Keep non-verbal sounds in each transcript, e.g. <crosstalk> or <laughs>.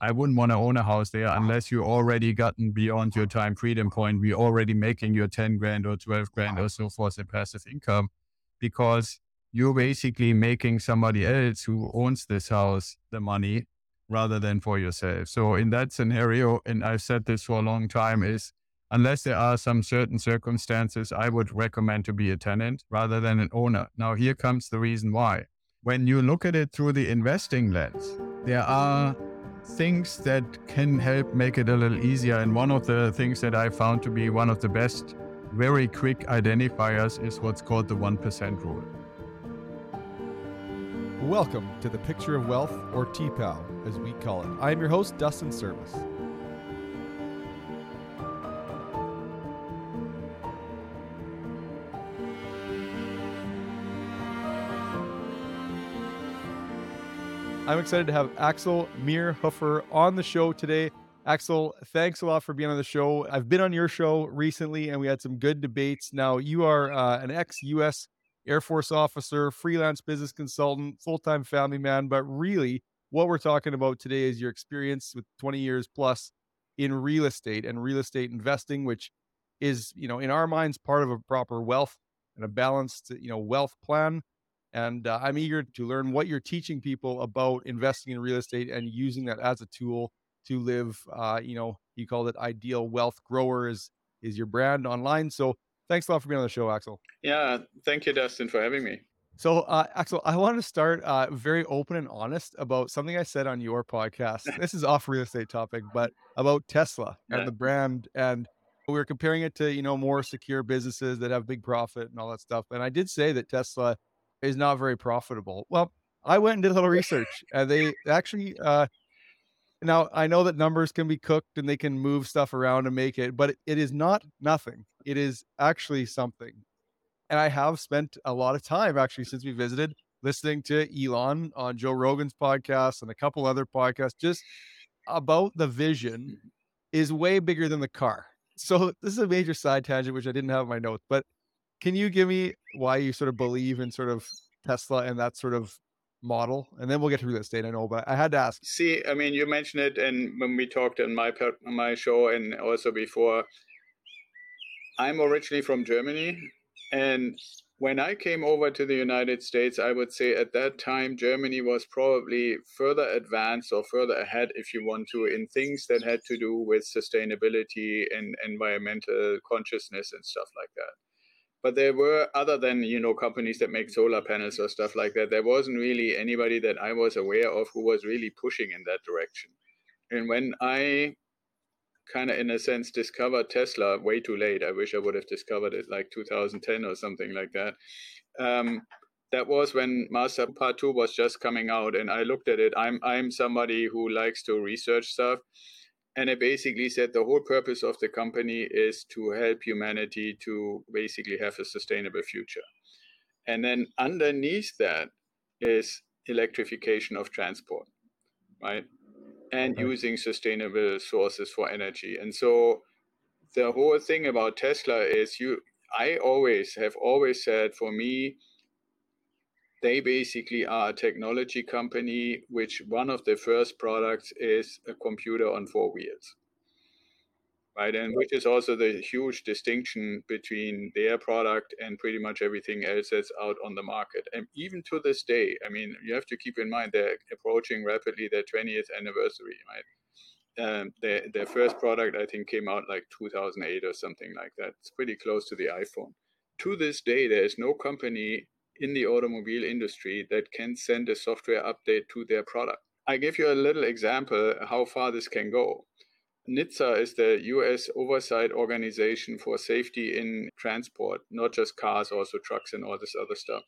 I wouldn't want to own a house there unless you already gotten beyond your time freedom point. We're already making your 10 grand or 12 grand or so forth in passive income because you're basically making somebody else who owns this house the money rather than for yourself. So in that scenario, and I've said this for a long time, is unless there are some certain circumstances, I would recommend to be a tenant rather than an owner. Now, here comes the reason why. When you look at it through the investing lens, there are things that can help make it a little easier. And one of the things that I found to be one of the best, very quick identifiers is what's called the 1% rule. Welcome to the Picture of Wealth, or TPOW, as we call it. I am your host, Dustin Service. I'm excited to have Axel Meierhoefer on the show today. Axel, thanks a lot for being on the show. I've been on your show recently and we had some good debates. Now, you are uh, an ex US Air Force officer, freelance business consultant, full time family man, but really, what we're talking about today is your experience with 20 years plus in real estate and real estate investing, which is, you know, in our minds, part of a proper wealth and a balanced, you know, wealth plan. And uh, I'm eager to learn what you're teaching people about investing in real estate and using that as a tool to live. Uh, you know, you called it ideal wealth grower is is your brand online. So thanks a lot for being on the show, Axel. Yeah, thank you, Dustin, for having me. So, uh, Axel, I want to start uh, very open and honest about something I said on your podcast. this is off real estate topic, but about Tesla <laughs> and yeah. the brand, and we were comparing it to you know more secure businesses that have big profit and all that stuff. And I did say that Tesla is not very profitable. Well, I went and did a little research, and they <laughs> actually. Uh, now I know that numbers can be cooked and they can move stuff around and make it, but it, it is not nothing. It is actually something. And I have spent a lot of time actually since we visited listening to Elon on Joe Rogan's podcast and a couple other podcasts just about the vision is way bigger than the car. So this is a major side tangent which I didn't have in my notes, but can you give me why you sort of believe in sort of Tesla and that sort of model? And then we'll get to real estate. I know, but I had to ask. See, I mean, you mentioned it, and when we talked on my my show and also before, I'm originally from Germany, and when I came over to the United States, I would say at that time Germany was probably further advanced or further ahead, if you want to, in things that had to do with sustainability and environmental consciousness and stuff like that but there were other than you know companies that make solar panels or stuff like that there wasn't really anybody that i was aware of who was really pushing in that direction. And when i kind of in a sense discovered tesla way too late i wish i would have discovered it like 2010 or something like that um, that was when master part 2 was just coming out and i looked at it. I'm i'm somebody who likes to research stuff and it basically said the whole purpose of the company is to help humanity to basically have a sustainable future. And then underneath that is electrification of transport, right? And okay. using sustainable sources for energy. And so the whole thing about Tesla is you I always have always said for me they basically are a technology company which one of the first products is a computer on four wheels right? And which is also the huge distinction between their product and pretty much everything else that's out on the market. And even to this day i mean you have to keep in mind they're approaching rapidly their 20th anniversary right? Um, their, their first product i think came out like 2008 or something like that. It's pretty close to the iphone. To this day there is no company in the automobile industry that can send a software update to their product. I give you a little example how far this can go. NHTSA is the US oversight organization for safety in transport, not just cars, also trucks and all this other stuff.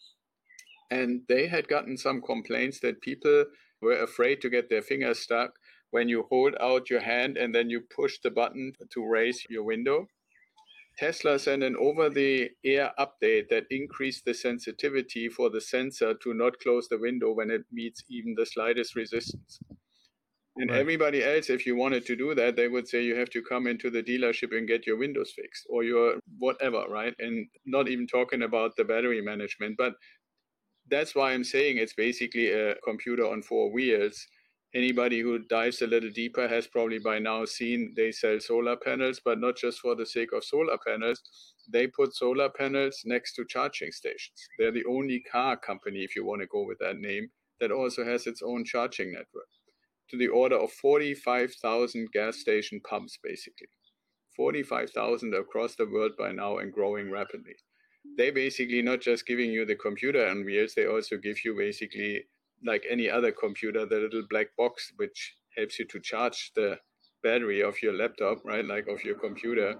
And they had gotten some complaints that people were afraid to get their fingers stuck when you hold out your hand and then you push the button to raise your window. Tesla sent an over the air update that increased the sensitivity for the sensor to not close the window when it meets even the slightest resistance. And right. everybody else, if you wanted to do that, they would say you have to come into the dealership and get your windows fixed or your whatever, right? And not even talking about the battery management. But that's why I'm saying it's basically a computer on four wheels anybody who dives a little deeper has probably by now seen they sell solar panels, but not just for the sake of solar panels. They put solar panels next to charging stations. They're the only car company, if you want to go with that name, that also has its own charging network to the order of 45,000 gas station pumps, basically. 45,000 across the world by now and growing rapidly. They basically not just giving you the computer on wheels, they also give you basically like any other computer, the little black box which helps you to charge the battery of your laptop, right? Like of your computer.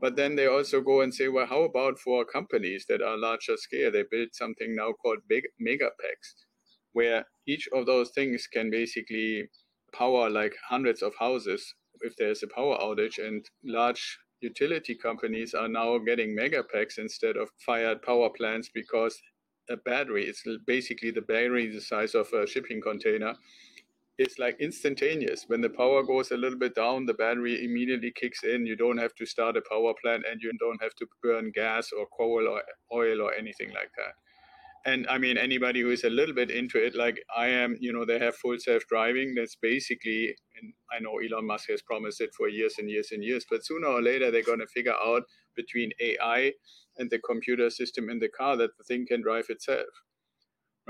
But then they also go and say, well, how about for companies that are larger scale? They build something now called big megapacks, where each of those things can basically power like hundreds of houses if there's a power outage and large utility companies are now getting megapacks instead of fired power plants because a battery. It's basically the battery the size of a shipping container. It's like instantaneous. When the power goes a little bit down, the battery immediately kicks in. You don't have to start a power plant and you don't have to burn gas or coal or oil or anything like that and I mean, anybody who is a little bit into it, like I am, you know, they have full self driving. That's basically, and I know Elon Musk has promised it for years and years and years, but sooner or later they're going to figure out between AI and the computer system in the car that the thing can drive itself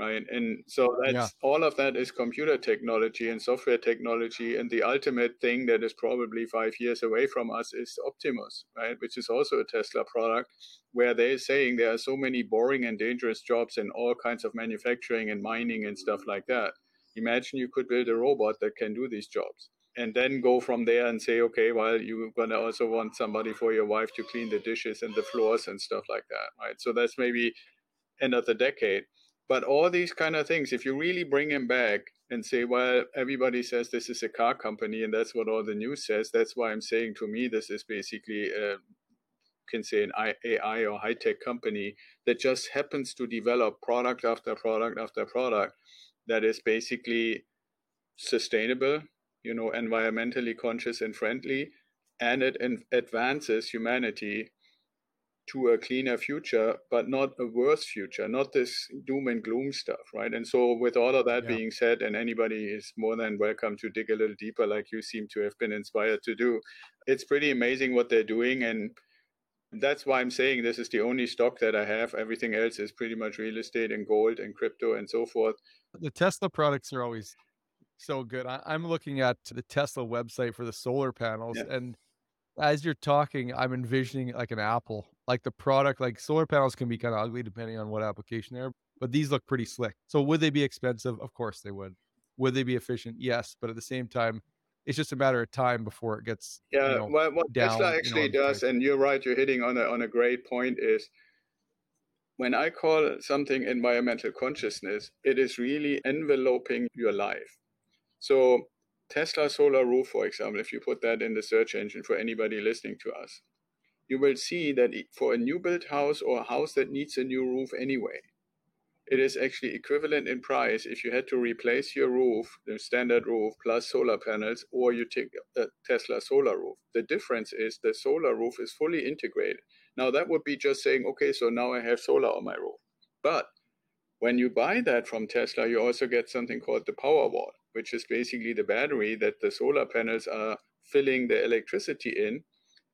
right? And so that's yeah. all of that is computer technology and software technology. And the ultimate thing that is probably five years away from us is optimus right? Which is also a tesla product where they're saying there are so many boring and dangerous jobs in all kinds of manufacturing and mining and stuff like that. Imagine you could build a robot that can do these jobs and then go from there and say okay well you're going to also want somebody for your wife to clean the dishes and the floors and stuff like that right? So that's maybe end of the decade but all these kind of things, if you really bring them back and say, well, everybody says this is a car company and that's what all the news says, that's why I'm saying to me, this is basically, a, can say an AI or high tech company that just happens to develop product after product after product that is basically sustainable, you know, environmentally conscious and friendly, and it advances humanity to a cleaner future, but not a worse future, not this doom and gloom stuff, right? And so, with all of that yeah. being said, and anybody is more than welcome to dig a little deeper, like you seem to have been inspired to do, it's pretty amazing what they're doing. And that's why I'm saying this is the only stock that I have. Everything else is pretty much real estate and gold and crypto and so forth. The Tesla products are always so good. I, am looking at the Tesla website for the solar panels yeah. and as you're talking, I'm envisioning like an apple, like the product, like solar panels can be kind of ugly depending on what application they're, but these look pretty slick. So would they be expensive? Of course they would. Would they be efficient? Yes. But at the same time, it's just a matter of time before it gets. Yeah. You know, well, what down, Tesla actually you know, does, and you're right, you're hitting on a, on a great point is when I call something environmental consciousness, it is really enveloping your life. So Tesla Solar Roof, for example, if you put that in the search engine for anybody listening to us, you will see that for a new built house or a house that needs a new roof anyway, it is actually equivalent in price if you had to replace your roof, the standard roof, plus solar panels, or you take a Tesla solar roof. The difference is the solar roof is fully integrated. Now, that would be just saying, okay, so now I have solar on my roof. But when you buy that from Tesla, you also get something called the Powerwall which is basically the battery that the solar panels are filling the electricity in.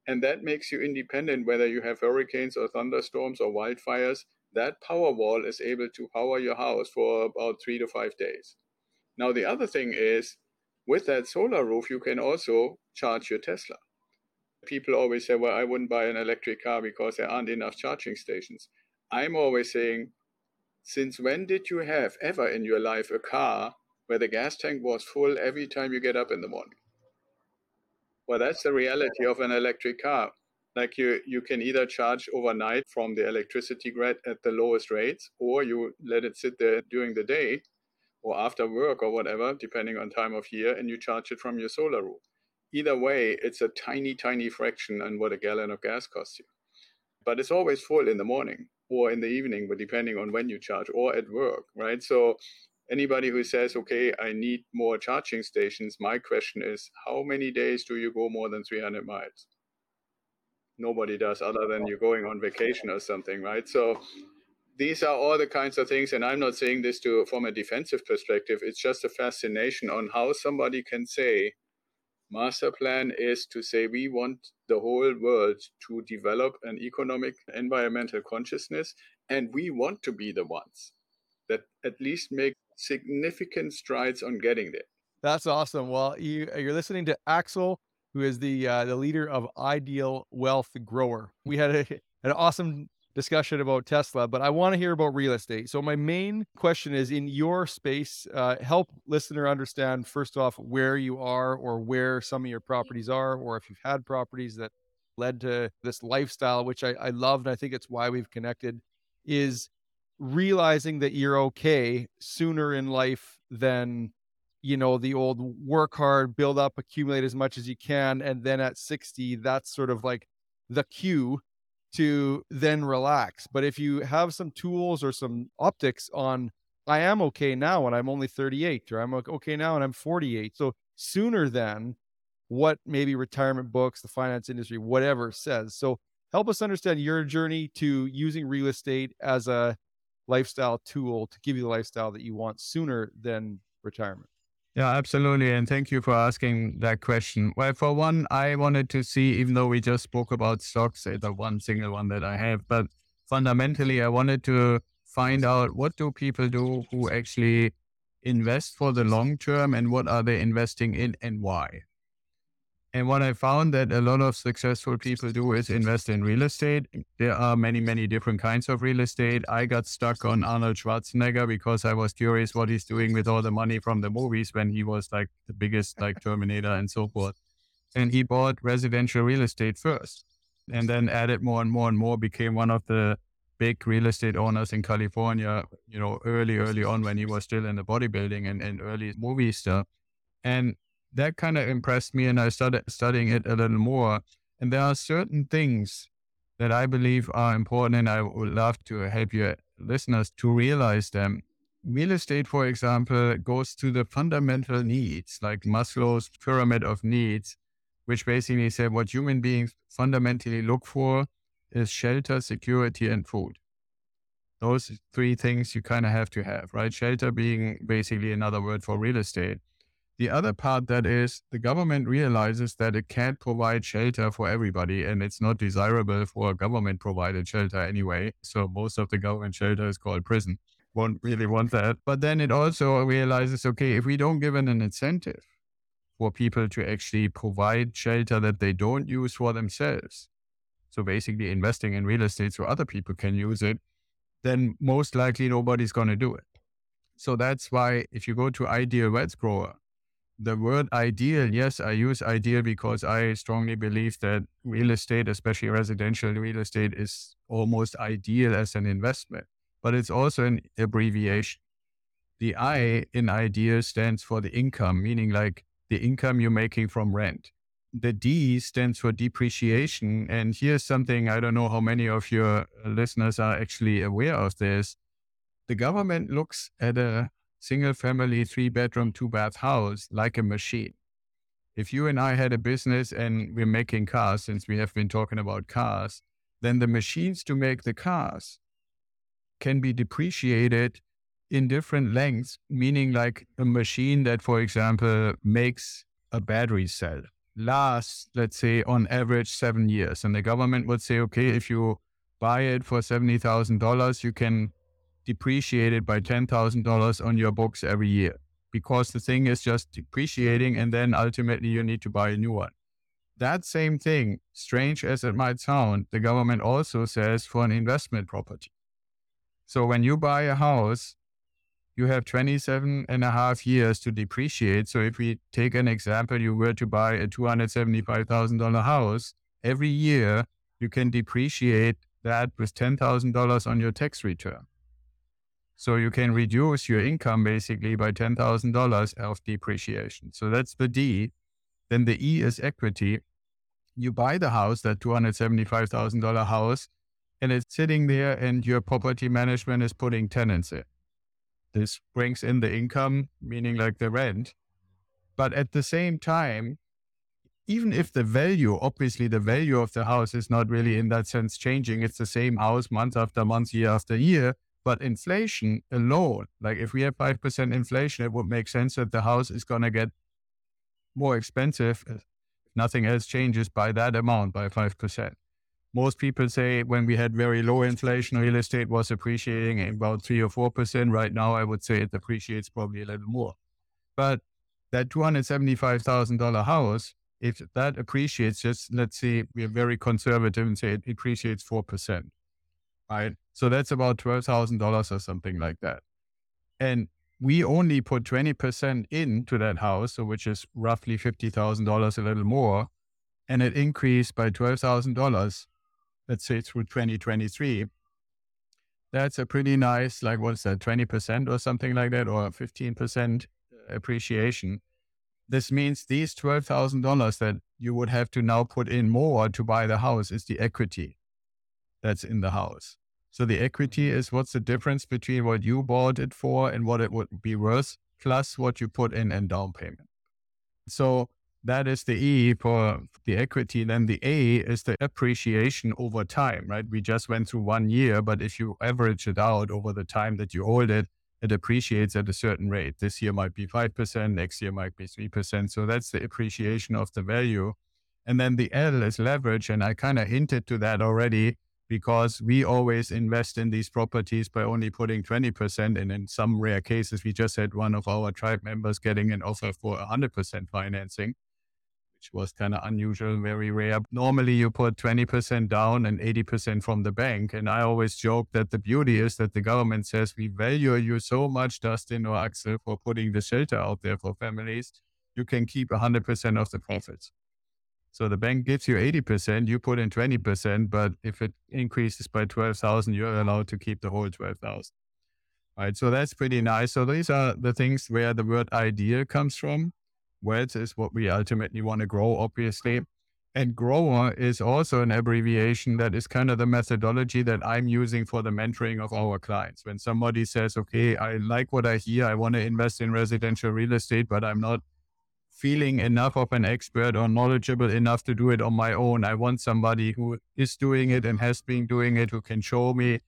And that makes you independent whether you have hurricanes or thunderstorms or wildfires. That power wall is able to power your house for about three to five days. Now, the other thing is with that solar roof, you can also charge your Tesla. People always say, well, I wouldn't buy an electric car because there aren't enough charging stations. I'm always saying, since when did you have ever in your life a car where the gas tank was full every time you get up in the morning. Well, that's the reality of an electric car. Like you, you can either charge overnight from the electricity grid at the lowest rates, or you let it sit there during the day or after work or whatever, depending on time of year, and you charge it from your solar roof. Either way, it's a tiny, tiny fraction on what a gallon of gas costs you. But it's always full in the morning or in the evening, but depending on when you charge or at work, right? So anybody who says, okay, I need more charging stations, my question is, how many days do you go more than 300 miles? Nobody does other than you're going on vacation or something, right? So these are all the kinds of things, and I'm not saying this to from a defensive perspective. It's just a fascination on how somebody can say, master plan is to say we want the whole world to develop an economic environmental consciousness, and we want to be the ones that at least make significant strides on getting there. That's awesome. Well, you you're listening to Axel, who is the uh, the leader of Ideal Wealth Grower. We had a, <laughs> an awesome discussion about Tesla, but I want to hear about real estate. So my main question is in your space, uh, help listener understand first off where you are or where some of your properties are, or if you've had properties that led to this lifestyle, which I, I love and I think it's why we've connected, is realizing that you're okay sooner in life than you know the old work hard build up accumulate as much as you can and then at 60 that's sort of like the cue to then relax. But if you have some tools or some optics on, I am okay now and I'm only 38, or I'm okay now and I'm 48. So sooner than what maybe retirement books, the finance industry, whatever says. So help us understand your journey to using real estate as a lifestyle tool to give you the lifestyle that you want sooner than retirement. Yeah, absolutely. And thank you for asking that question. Well, for one, I wanted to see, even though we just spoke about stocks, the one single one that I have, but fundamentally, I wanted to find out what do people do who actually invest for the long term and what are they investing in and why. And what I found that a lot of successful people do is invest in real estate. There are many, many different kinds of real estate. I got stuck on Arnold Schwarzenegger because I was curious what he's doing with all the money from the movies when he was like the biggest, like Terminator and so forth. And he bought residential real estate first and then added more and more and more, became one of the big real estate owners in California, you know, early, early on when he was still in the bodybuilding and, and early movie stuff. And that kind of impressed me and I started studying it a little more. And there are certain things that I believe are important and I would love to help your listeners to realize them. Real estate, for example, goes to the fundamental needs, like Maslow's pyramid of needs, which basically said what human beings fundamentally look for is shelter, security, and food. Those three things you kind of have to have, right? Shelter being basically another word for real estate. The other part that is the government realizes that it can't provide shelter for everybody and it's not desirable for a government provided shelter anyway. So most of the government shelter is called prison. Won't really want that. But then it also realizes okay, if we don't give an incentive for people to actually provide shelter that they don't use for themselves, so basically investing in real estate so other people can use it, then most likely nobody's going to do it. So that's why if you go to Ideal Wealth Grower, the word ideal, yes, I use ideal because I strongly believe that real estate, especially residential real estate, is almost ideal as an investment, but it's also an abbreviation. The I in ideal stands for the income, meaning like the income you're making from rent. The D stands for depreciation. And here's something I don't know how many of your listeners are actually aware of this. The government looks at a single family, three bedroom, two bath house like a machine. If you and I had a business and we're making cars, since we have been talking about cars, then the machines to make the cars can be depreciated in different lengths, meaning like a machine that, for example, makes a battery cell lasts, let's say, on average seven years. And the government would say, okay, if you buy it for $70,000, you can depreciated by $10,000 on your books every year because the thing is just depreciating and then ultimately you need to buy a new one. That same thing, strange as it might sound, the government also says for an investment property. So when you buy a house, you have 27 and a half years to depreciate. So if we take an example, you were to buy a $275,000 house, every year you can depreciate that with $10,000 on your tax return. So you can reduce your income basically by $10,000 of depreciation. So that's the D. Then the E is equity. You buy the house, that $275,000 house, and it's sitting there and your property management is putting tenants in. This brings in the income, meaning like the rent. But at the same time, even if the value, obviously the value of the house is not really in that sense changing, it's the same house month after month, year after year, But inflation alone, like if we have 5% inflation, it would make sense that the house is going to get more expensive if nothing else changes by that amount, by 5%. Most people say when we had very low inflation, real estate was appreciating about 3 or 4%. Right now, I would say it appreciates probably a little more. But that $275,000 house, if that appreciates, just let's say we're very conservative and say it appreciates 4%, right? So that's about $12,000 or something like that. And we only put 20% into that house, so which is roughly $50,000, a little more, and it increased by $12,000, let's say through 2023. That's a pretty nice, like, what's that, 20% or something like that, or 15% appreciation. This means these $12,000 that you would have to now put in more to buy the house is the equity that's in the house. So the equity mm-hmm. is what's the difference between what you bought it for and what it would be worth, plus what you put in and down payment. So that is the E for the equity. Then the A is the appreciation over time, right? We just went through one year, but if you average it out over the time that you hold it, it appreciates at a certain rate. This year might be 5%, next year might be 3%. So that's the appreciation of the value. And then the L is leverage. And I kind of hinted to that already because we always invest in these properties by only putting 20%. And in some rare cases, we just had one of our tribe members getting an offer for 100% financing, which was kind of unusual, very rare. Normally, you put 20% down and 80% from the bank. And I always joke that the beauty is that the government says, we value you so much, Dustin or Axel, for putting the shelter out there for families. You can keep 100% of the profits. So the bank gives you 80%, you put in 20%, but if it increases by 12,000, you're allowed to keep the whole 12,000. Right. So that's pretty nice. So these are the things where the word idea comes from. Wealth is what we ultimately want to grow, obviously. And grower is also an abbreviation that is kind of the methodology that I'm using for the mentoring of our clients. When somebody says, okay, I like what I hear, I want to invest in residential real estate, but I'm not feeling enough of an expert or knowledgeable enough to do it on my own. I want somebody who is doing it and has been doing it, who can show me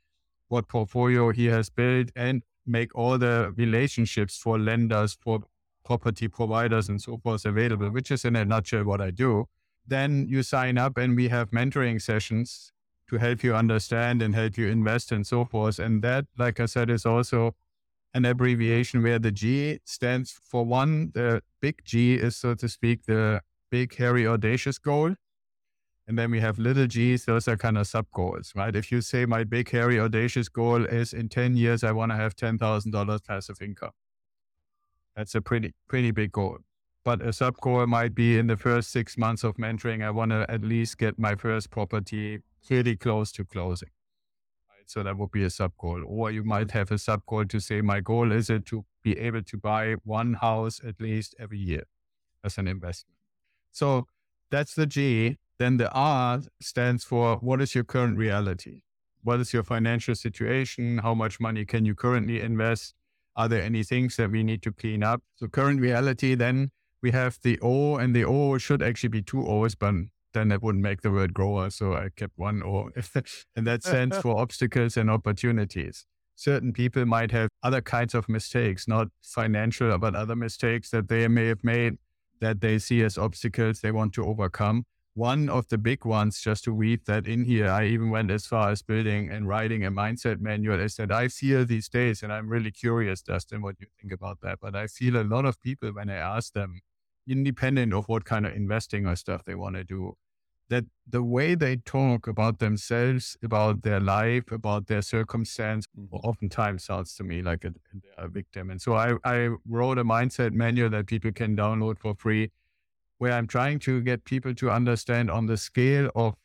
what portfolio he has built and make all the relationships for lenders, for property providers, and so forth available, which is in a nutshell what I do. Then you sign up and we have mentoring sessions to help you understand and help you invest and so forth. And that, like I said, is also an abbreviation where the G stands for one. The big G is, so to speak, the big, hairy, audacious goal. And then we have little g's, those are kind of sub goals, right? If you say my big, hairy, audacious goal is in 10 years, I want to have $10,000 passive income. That's a pretty, pretty big goal. But a sub goal might be in the first six months of mentoring, I want to at least get my first property pretty close to closing. So that would be a sub goal. Or you might have a sub goal to say, my goal is it to be able to buy one house at least every year as an investment. So that's the G. Then the R stands for what is your current reality? What is your financial situation? How much money can you currently invest? Are there any things that we need to clean up? So current reality, then we have the O and the O should actually be two O's, but then it wouldn't make the word grower. Uh, so I kept one O. <laughs> in that sense <laughs> for obstacles and opportunities. Certain people might have other kinds of mistakes, not financial, but other mistakes that they may have made that they see as obstacles they want to overcome. One of the big ones, just to weave that in here, I even went as far as building and writing a mindset manual. I said, I feel these days, and I'm really curious, Dustin, what you think about that. But I feel a lot of people when I ask them, independent of what kind of investing or stuff they want to do, that the way they talk about themselves, about their life, about their circumstance, mm-hmm. oftentimes sounds to me like a, a, victim. And so I, I wrote a mindset manual that people can download for free, where I'm trying to get people to understand on the scale of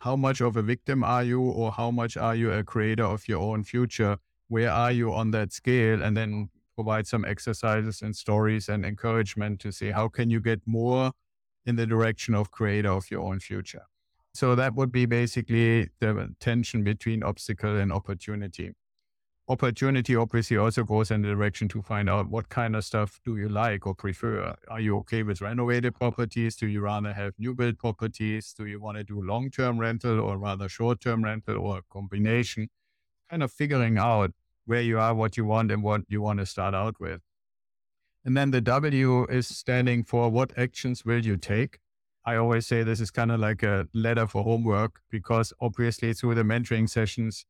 how much of a victim are you, or how much are you a creator of your own future? Where are you on that scale? And then provide some exercises and stories and encouragement to see how can you get more in the direction of creator of your own future. So that would be basically the tension between obstacle and opportunity. Opportunity obviously also goes in the direction to find out what kind of stuff do you like or prefer. Are you okay with renovated properties? Do you rather have new build properties? Do you want to do long term rental or rather short term rental or a combination? kind of figuring out where you are, what you want, and what you want to start out with. And then the W is standing for what actions will you take? I always say this is kind of like a letter for homework because obviously through the mentoring sessions,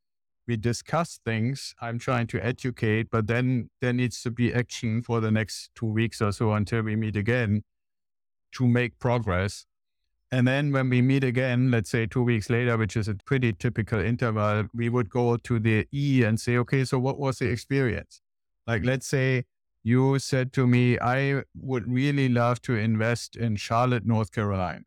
we discuss things. I'm trying to educate, but then there needs to be action for the next two weeks or so until we meet again to make progress. And then when we meet again, let's say two weeks later, which is a pretty typical interval, we would go to the E and say, okay, so what was the experience? Like, let's say you said to me, I would really love to invest in Charlotte, North Carolina.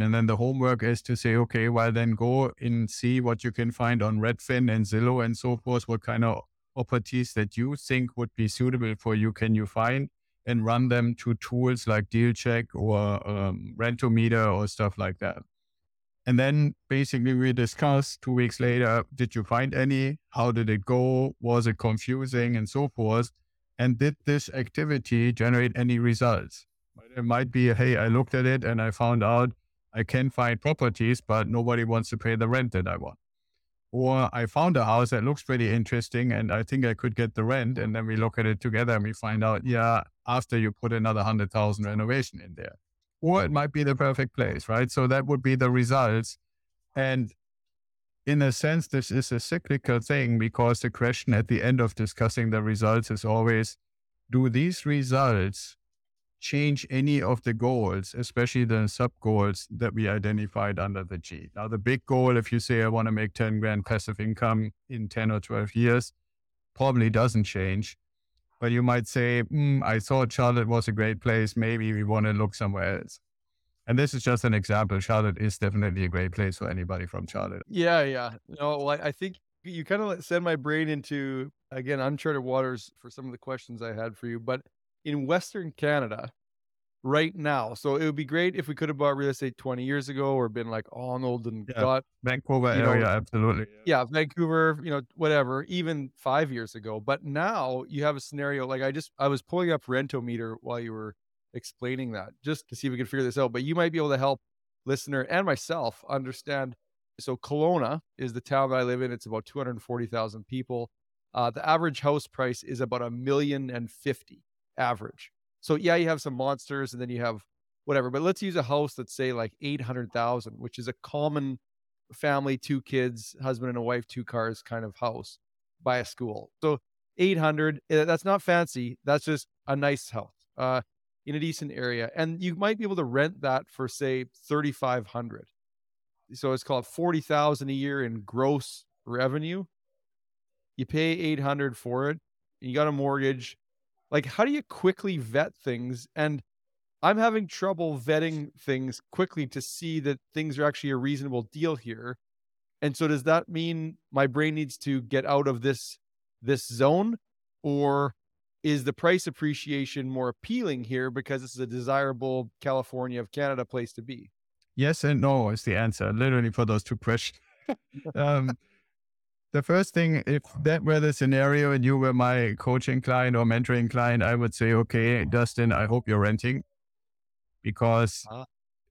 And then the homework is to say, okay, well, then go and see what you can find on Redfin and Zillow and so forth. What kind of properties that you think would be suitable for you can you find and run them to tools like DealCheck or um, Rentometer or stuff like that. And then basically we discuss two weeks later, did you find any? How did it go? Was it confusing and so forth? And did this activity generate any results? It might be, hey, I looked at it and I found out I can find properties, but nobody wants to pay the rent that I want. Or I found a house that looks pretty interesting and I think I could get the rent. And then we look at it together and we find out, yeah, after you put another 100,000 renovation in there. Or it might be the perfect place, right? So that would be the results. And in a sense, this is a cyclical thing because the question at the end of discussing the results is always do these results change any of the goals, especially the sub goals that we identified under the G? Now, the big goal, if you say I want to make 10 grand passive income in 10 or 12 years, probably doesn't change. But you might say, mm, I thought Charlotte was a great place. Maybe we want to look somewhere else. And this is just an example. Charlotte is definitely a great place for anybody from Charlotte. Yeah, yeah. No, well, I, think you kind of send my brain into again uncharted waters for some of the questions I had for you. But in Western Canada, right now, so it would be great if we could have bought real estate 20 years ago or been like Arnold and Yeah. got Vancouver You know, absolutely. yeah, Vancouver, you know, whatever, even five years ago. But now you have a scenario like I just I was pulling up Rentometer while you were explaining that just to see if we can figure this out. But you might be able to help listener and myself understand. So Kelowna is the town that I live in. It's about 240,000 people. Uh, the average house price is about a million and fifty average. So yeah, you have some monsters and then you have whatever. But let's use a house that's say like 800,000, which is a common family, two kids, husband and a wife, two cars kind of house by a school. So 800, eh, that's not fancy. That's just a nice house uh, in a decent area. And you might be able to rent that for say 3,500. So it's called 40,000 a year in gross revenue. You pay 800 for it. And you got a mortgage. Like, how do you quickly vet things? And I'm having trouble vetting things quickly to see that things are actually a reasonable deal here. And so does that mean my brain needs to get out of this this zone or is the price appreciation more appealing here because this is a desirable California of Canada place to be? Yes and no is the answer, literally for those two questions. <laughs> um, the first thing, if that were the scenario and you were my coaching client or mentoring client, I would say, okay, Dustin, I hope you're renting because Ah.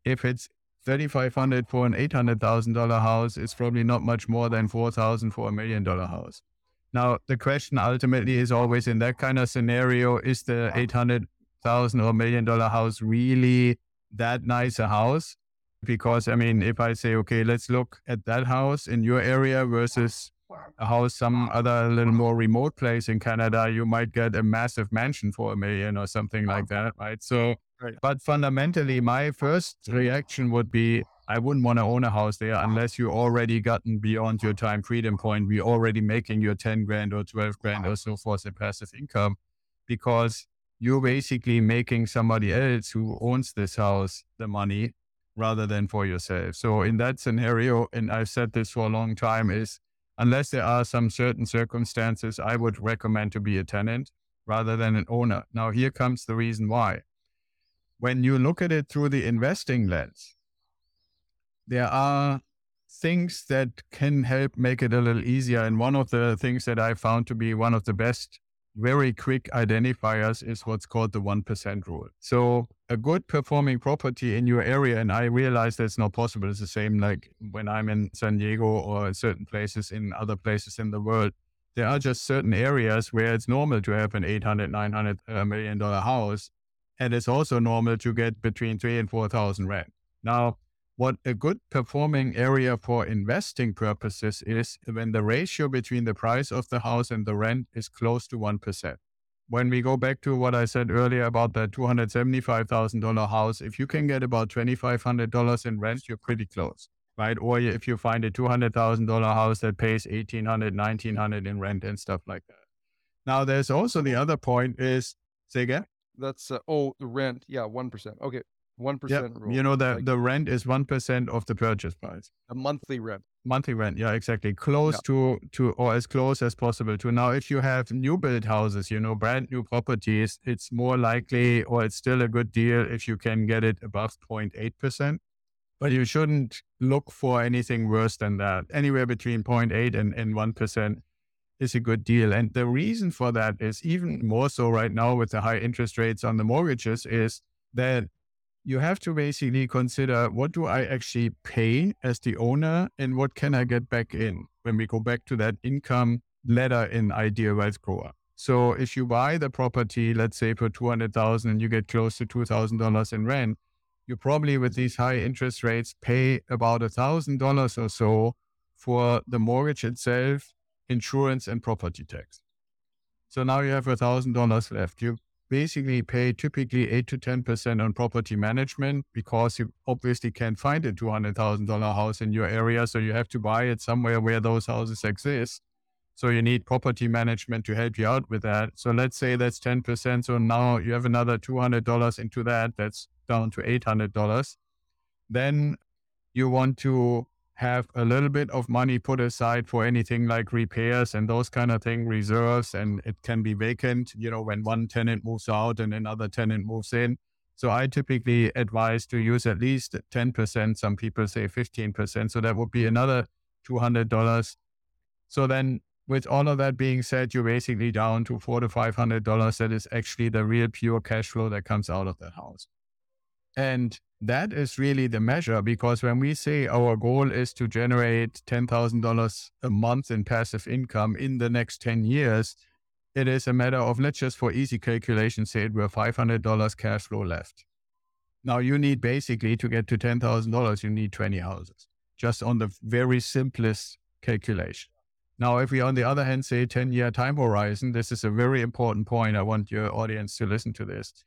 if it's 3500 for an $800,000 house, it's probably not much more than 4000 for a million dollar house. Now, the question ultimately is always in that kind of scenario, is the 800,000 or million dollar house really that nice a house? Because, I mean, if I say, okay, let's look at that house in your area versus a house some other little more remote place in Canada, you might get a massive mansion for a million or something like that, right? So, Right. but fundamentally, my first reaction would be I wouldn't want to own a house there unless you already gotten beyond your time freedom point. We're already making your 10 grand or 12 grand or so forth in passive income because you're basically making somebody else who owns this house the money rather than for yourself. So in that scenario, and I've said this for a long time, is unless there are some certain circumstances, I would recommend to be a tenant rather than an owner. Now, here comes the reason why. When you look at it through the investing lens, there are things that can help make it a little easier. And one of the things that I found to be one of the best very quick identifiers is what's called the 1% rule. So a good performing property in your area, and I realize that's not possible. It's the same like when I'm in San Diego or certain places in other places in the world. There are just certain areas where it's normal to have an 800, 900 uh, million dollar house. And it's also normal to get between three and 4,000 rent. Now, what a good performing area for investing purposes is when the ratio between the price of the house and the rent is close to 1%. When we go back to what I said earlier about that $275,000 house, if you can get about $2,500 in rent, you're pretty close, right? Or if you find a $200,000 house that pays $1,800, $1,900 in rent and stuff like that. Now, there's also the other point is, say again? That's, uh, oh, the rent. Yeah, 1%. Okay. One percent rule. You know the like, the rent is one percent of the purchase price. A monthly rent. Monthly rent, yeah, exactly. Close yeah. to to or as close as possible to now. If you have new build houses, you know, brand new properties, it's more likely or it's still a good deal if you can get it above 0.8 percent. But you shouldn't look for anything worse than that. Anywhere between 0.8 and, and 1% is a good deal. And the reason for that is even more so right now with the high interest rates on the mortgages is that you have to basically consider what do I actually pay as the owner and what can I get back in when we go back to that income ladder in Ideal Wealth Grower. So if you buy the property, let's say for 200,000 and you get close to $2,000 in rent, you probably with these high interest rates pay about $1,000 or so for the mortgage itself, insurance and property tax. So now you have $1,000 left. You basically pay typically 8 to 10% on property management because you obviously can't find a $200,000 house in your area. So you have to buy it somewhere where those houses exist. So you need property management to help you out with that. So let's say that's 10%. So now you have another $200 into that. That's down to $800. Then you want to have a little bit of money put aside for anything like repairs and those kind of thing, reserves, and it can be vacant, you know, when one tenant moves out and another tenant moves in. So I typically advise to use at least 10%. Some people say 15%. So that would be another $200. So then with all of that being said, you're basically down to four to $500. That is actually the real pure cash flow that comes out of that house. And that is really the measure because when we say our goal is to generate $10,000 a month in passive income in the next 10 years, it is a matter of, let's just for easy calculation say it were $500 cash flow left. Now you need basically to get to $10,000, you need 20 houses, just on the very simplest calculation. Now, if we on the other hand say 10 year time horizon, this is a very important point. I want your audience to listen to this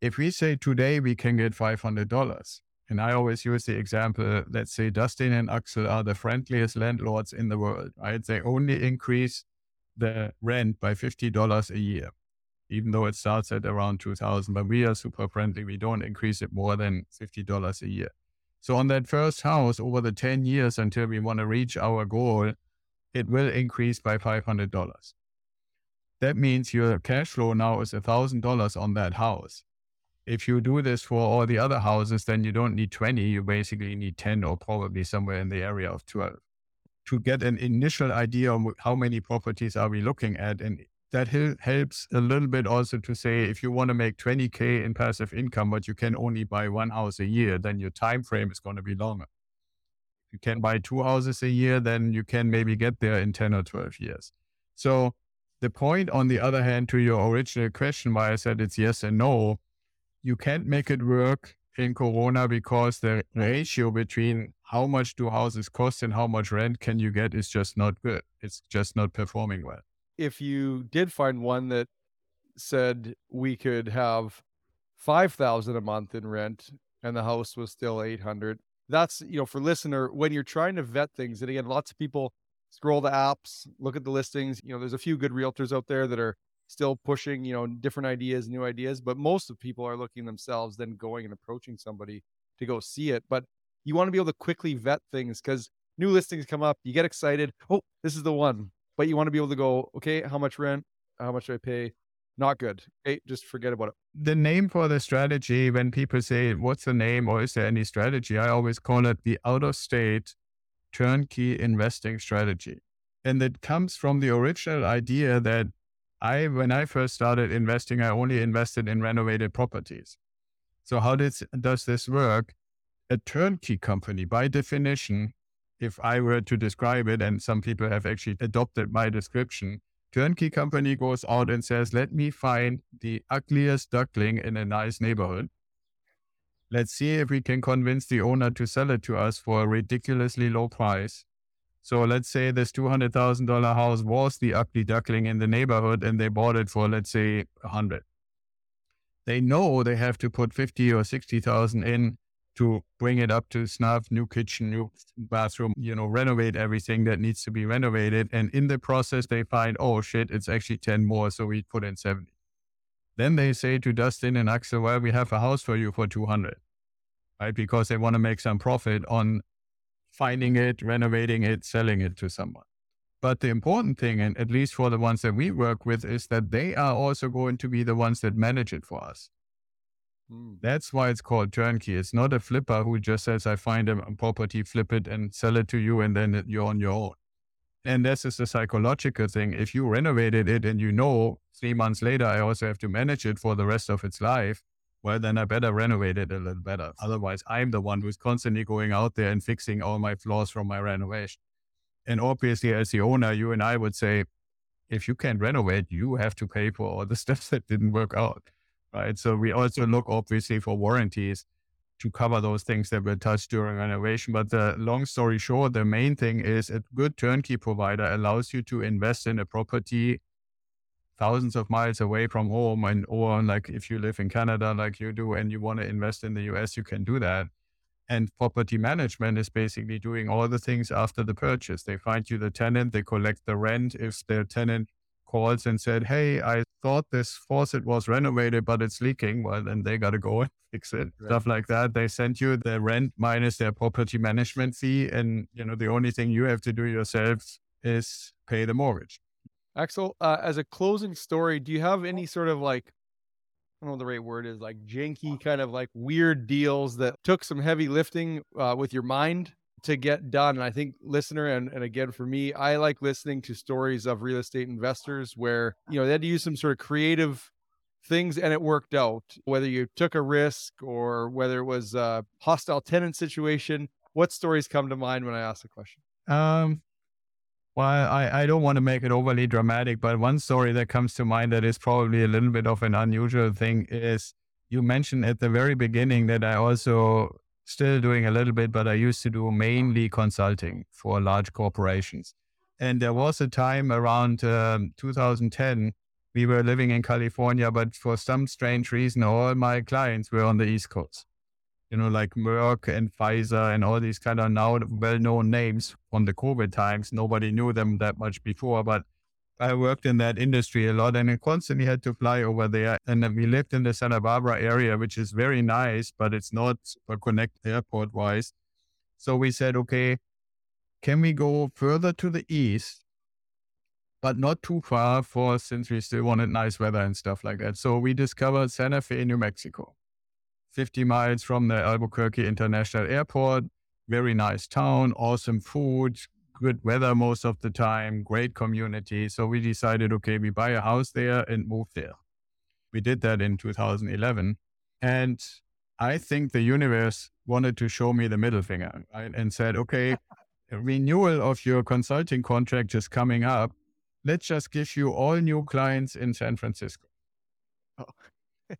if we say today we can get $500, and I always use the example, let's say Dustin and Axel are the friendliest landlords in the world, right? They only increase the rent by $50 a year, even though it starts at around 2000 but we are super friendly. We don't increase it more than $50 a year. So on that first house over the 10 years until we want to reach our goal, it will increase by $500. That means your cash flow now is $1,000 on that house if you do this for all the other houses, then you don't need 20. You basically need 10 or probably somewhere in the area of 12 to get an initial idea of how many properties are we looking at. And that helps a little bit also to say if you want to make 20K in passive income, but you can only buy one house a year, then your time frame is going to be longer. If you can buy two houses a year, then you can maybe get there in 10 or 12 years. So the point, on the other hand, to your original question, why I said it's yes and no, you can't make it work in Kelowna because the ratio between how much do houses cost and how much rent can you get is just not good. It's just not performing well. If you did find one that said we could have 5000 a month in rent and the house was still 800 that's you know for listener when you're trying to vet things and again lots of people scroll the apps look at the listings you know there's a few good realtors out there that are still pushing, you know, different ideas, new ideas, but most of people are looking themselves, then going and approaching somebody to go see it. But you want to be able to quickly vet things because new listings come up, you get excited. Oh, this is the one. But you want to be able to go, okay, how much rent? How much do I pay? Not good. Okay, just forget about it. The name for the strategy, when people say, what's the name or is there any strategy? I always call it the out of state turnkey investing strategy. And it comes from the original idea that I when I first started investing, I only invested in renovated properties. So how does does this work? A turnkey company, by definition, if I were to describe it, and some people have actually adopted my description, turnkey company goes out and says, "Let me find the ugliest duckling in a nice neighborhood. Let's see if we can convince the owner to sell it to us for a ridiculously low price." So let's say this two hundred thousand dollar house was the ugly duckling in the neighborhood, and they bought it for let's say a hundred. They know they have to put fifty or sixty thousand in to bring it up to snuff, new kitchen, new bathroom, you know, renovate everything that needs to be renovated. And in the process, they find, oh shit, it's actually 10 more. So we put in 70. Then they say to Dustin and Axel, well, we have a house for you for 200, right? Because they want to make some profit on finding it, renovating it, selling it to someone. But the important thing, and at least for the ones that we work with, is that they are also going to be the ones that manage it for us. Mm. That's why it's called turnkey. It's not a flipper who just says, I find a property, flip it and sell it to you, and then you're on your own. And this is a psychological thing. If you renovated it and you know three months later, I also have to manage it for the rest of its life, well, then I better renovate it a little better. Otherwise, I'm the one who's constantly going out there and fixing all my flaws from my renovation. And obviously, as the owner, you and I would say, if you can't renovate, you have to pay for all the <laughs> stuff that didn't work out right? So we also look obviously for warranties to cover those things that were touched during renovation. But the long story short, the main thing is a good turnkey provider allows you to invest in a property thousands of miles away from home and or like if you live in Canada like you do and you want to invest in the US, you can do that. And property management is basically doing all the things after the purchase. They find you the tenant, they collect the rent. If the tenant calls and said, Hey, I thought this faucet was renovated, but it's leaking. Well, then they got to go <laughs> and fix it. Right. Stuff like that. They send you the rent minus their property management fee. And, you know, the only thing you have to do yourself is pay the mortgage. Axel, uh, as a closing story, do you have any sort of like, I don't know what the right word is, like janky kind of like weird deals that took some heavy lifting uh, with your mind to get done. And I think listener and, and again for me, I like listening to stories of real estate investors where, you know, they had to use some sort of creative things and it worked out. Whether you took a risk or whether it was a hostile tenant situation, what stories come to mind when I ask the question? Um well, I, I don't want to make it overly dramatic, but one story that comes to mind that is probably a little bit of an unusual thing is you mentioned at the very beginning that I also still doing a little bit, but I used to do mainly consulting for large corporations. And there was a time around um, 2010, we were living in California, but for some strange reason, all my clients were on the East Coast. You know, like Merck and Pfizer and all these kind of now well known names from the COVID times. Nobody knew them that much before, but I worked in that industry a lot and I constantly had to fly over there. And we lived in the Santa Barbara area, which is very nice, but it's not connect airport wise. So we said, okay, can we go further to the east, but not too far for since we still wanted nice weather and stuff like that. So we discovered Santa Fe, New Mexico, 50 miles from the Albuquerque International Airport. Very nice town, awesome food, good weather most of the time, great community. So we decided, okay, we buy a house there and move there. We did that in 2011. And I think the universe wanted to show me the middle finger right? and said, okay, <laughs> renewal of your consulting contract is coming up. Let's just give you all new clients in San Francisco. Oh.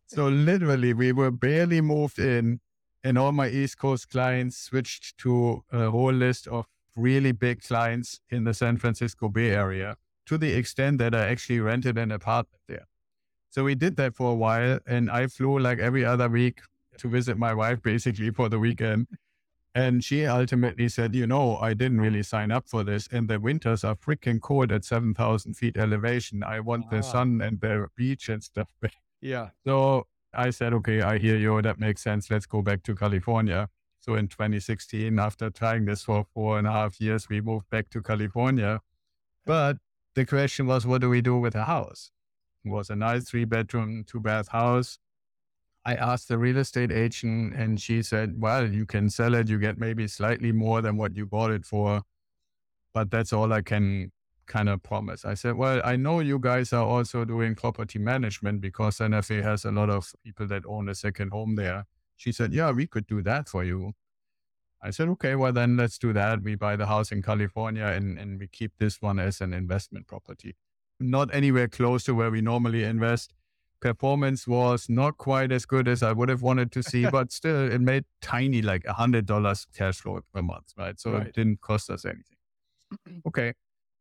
So literally, we were barely moved in, and all my East Coast clients switched to a whole list of really big clients in the San Francisco Bay Area to the extent that I actually rented an apartment there. So we did that for a while and I flew like every other week to visit my wife basically for the weekend. And she ultimately said, you know, I didn't really sign up for this. And the winters are freaking cold at 7,000 feet elevation. I want the sun and the beach and stuff. <laughs> Yeah. So I said, okay, I hear you. That makes sense. Let's go back to California. So in 2016, after trying this for four and a half years, we moved back to California. But the question was, what do we do with a house? It was a nice three bedroom, two bath house. I asked the real estate agent and she said, well, you can sell it. You get maybe slightly more than what you bought it for. But that's all I can kind of promise? I said, well, I know you guys are also doing property management because NFA has a lot of people that own a second home there. She said, yeah, we could do that for you. I said, okay, well, then let's do that. We buy the house in California and, and we keep this one as an investment property. Not anywhere close to where we normally invest. Performance was not quite as good as I would have wanted to see, <laughs> but still, it made tiny, like a $100 cash flow per month, right? So Right. it didn't cost us anything. <clears throat> Okay.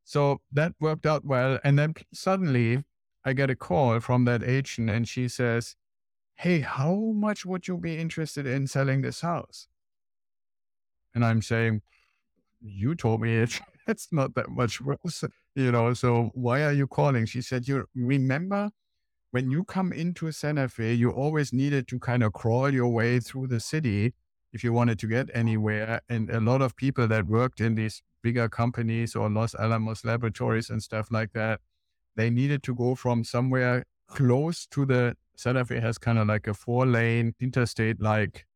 So that worked out well. And then suddenly I get a call from that agent and she says, Hey, how much would you be interested in selling this house? And I'm saying, You told me it, <laughs> it's not that much worse, you know. So why are you calling? She said, You remember when you come into Santa Fe, you always needed to kind of crawl your way through the city if you wanted to get anywhere. And a lot of people that worked in these bigger companies or Los Alamos laboratories and stuff like that, they needed to go from somewhere close to the Santa Fe has kind of like a four lane interstate like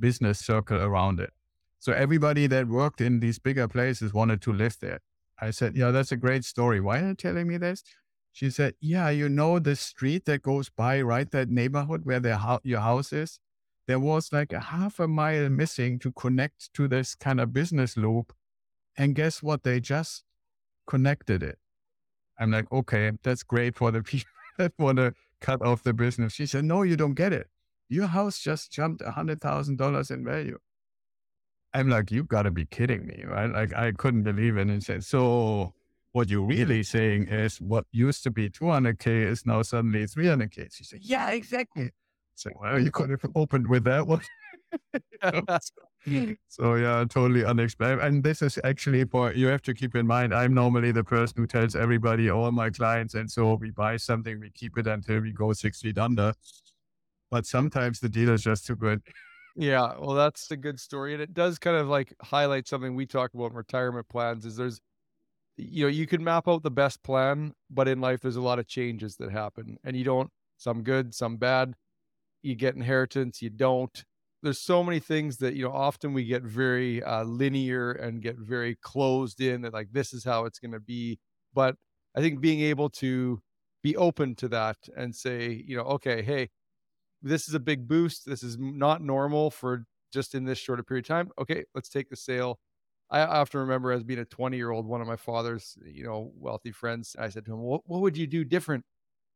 business circle around it. So everybody that worked in these bigger places wanted to live there. I said, Yeah, that's a great story. Why are you telling me this? She said, Yeah, you know the street that goes by right that neighborhood where hou- your house is? There was like a half a mile missing to connect to this kind of business loop. And guess what? They just connected it. I'm like, okay, that's great for the people <laughs> that want to cut off the business. She said, no, you don't get it. Your house just jumped a hundred thousand dollars in value. I'm like, you gotta be kidding me, right? Like I couldn't believe it. And said, so what you're really saying is what used to be 200k is now suddenly 300k. She said, yeah, exactly. So well, you could have opened with that one. <laughs> <laughs> So yeah, totally unexpected. And this is actually for you have to keep in mind. I'm normally the person who tells everybody, all my clients, and so we buy something, we keep it until we go six feet under. But sometimes the deal is just too good. Yeah, well, that's a good story, and it does kind of like highlight something we talk about in retirement plans. Is there's, you know, you can map out the best plan, but in life there's a lot of changes that happen, and you don't. Some good, some bad. You get inheritance, you don't. There's so many things that you know. Often we get very uh, linear and get very closed in, that like this is how it's going to be. But I think being able to be open to that and say, you know, okay, hey, this is a big boost. This is not normal for just in this short a period of time. Okay, let's take the sale. I often remember as being a 20 year old, one of my father's, you know, wealthy friends, I said to him, what, what would you do different?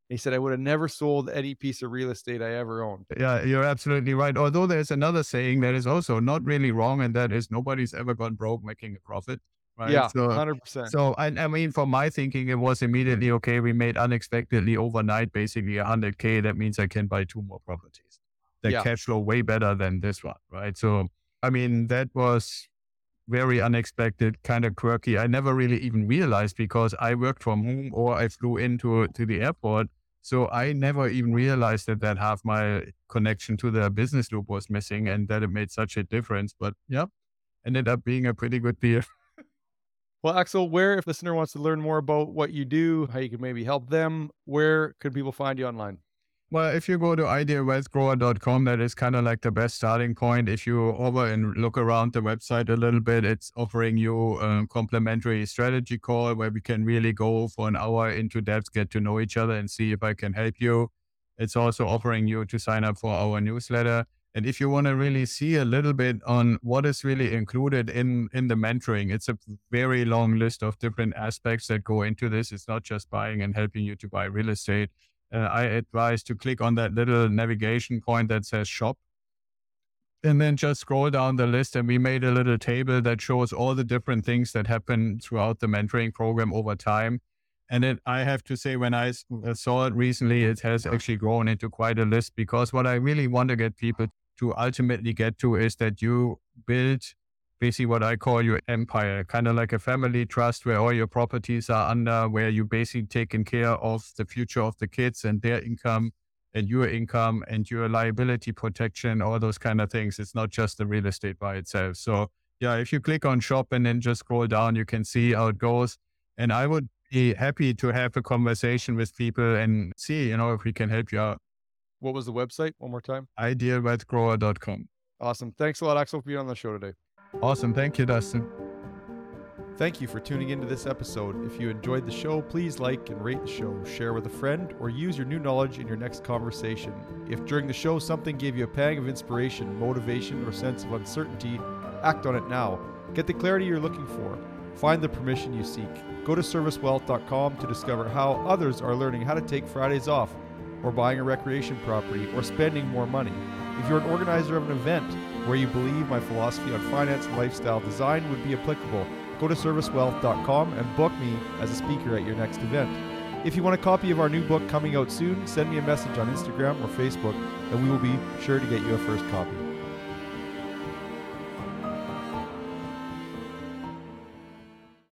He said, I would have never sold any piece of real estate I ever owned. Yeah, you're absolutely right. Although there's another saying that is also not really wrong, and that is nobody's ever gone broke making a profit. Right. Yeah, So 100%. So I, I mean, for my thinking, it was immediately okay. We made unexpectedly overnight, basically 100k. That means I can buy two more properties. That Yeah. cash flow way better than this one, right? So I mean, that was very unexpected, kind of quirky. I never really even realized because I worked from home or I flew into to the airport. So I never even realized that that half my connection to the business loop was missing and that it made such a difference. But yeah, ended up being a pretty good deal. <laughs> well, Axel, where, if the listener wants to learn more about what you do, how you can maybe help them, where could people find you online? Well, if you go to idealwealthgrower.com, that is kind of like the best starting point. If you over and look around the website a little bit, it's offering you a complimentary strategy call where we can really go for an hour into depth, get to know each other and see if I can help you. It's also offering you to sign up for our newsletter. And if you want to really see a little bit on what is really included in, in the mentoring, it's a very long list of different aspects that go into this. It's not just buying and helping you to buy real estate Uh, I advise to click on that little navigation point that says shop. And then just scroll down the list. And we made a little table that shows all the different things that happen throughout the mentoring program over time. And it, I have to say, when i uh, saw it recently, it has actually grown into quite a list because what I really want to get people to ultimately get to is that you build basically what I call your empire, kind of like a family trust where all your properties are under, where you're basically taking care of the future of the kids and their income and your income and your liability protection, all those kind of things. It's not just the real estate by itself. So yeah, if you click on shop and then just scroll down, you can see how it goes. And I would be happy to have a conversation with people and see, you know, if we can help you out. What was the website? One more time. Idealwealthgrower.com. Awesome. Thanks a lot, Axel, for being on the show today. Awesome. Thank you, Dustin. Thank you for tuning into this episode. If you enjoyed the show, please like and rate the show, share with a friend, or use your new knowledge in your next conversation. If during the show something gave you a pang of inspiration, motivation, or sense of uncertainty, act on it now. Get the clarity you're looking for. Find the permission you seek. Go to servicewealth.com to discover how others are learning how to take Fridays off, or buying a recreation property, or spending more money. If you're an organizer of an event where you believe my philosophy on finance and lifestyle design would be applicable, go to servicewealth.com and book me as a speaker at your next event. If you want a copy of our new book coming out soon, send me a message on Instagram or Facebook, and we will be sure to get you a first copy.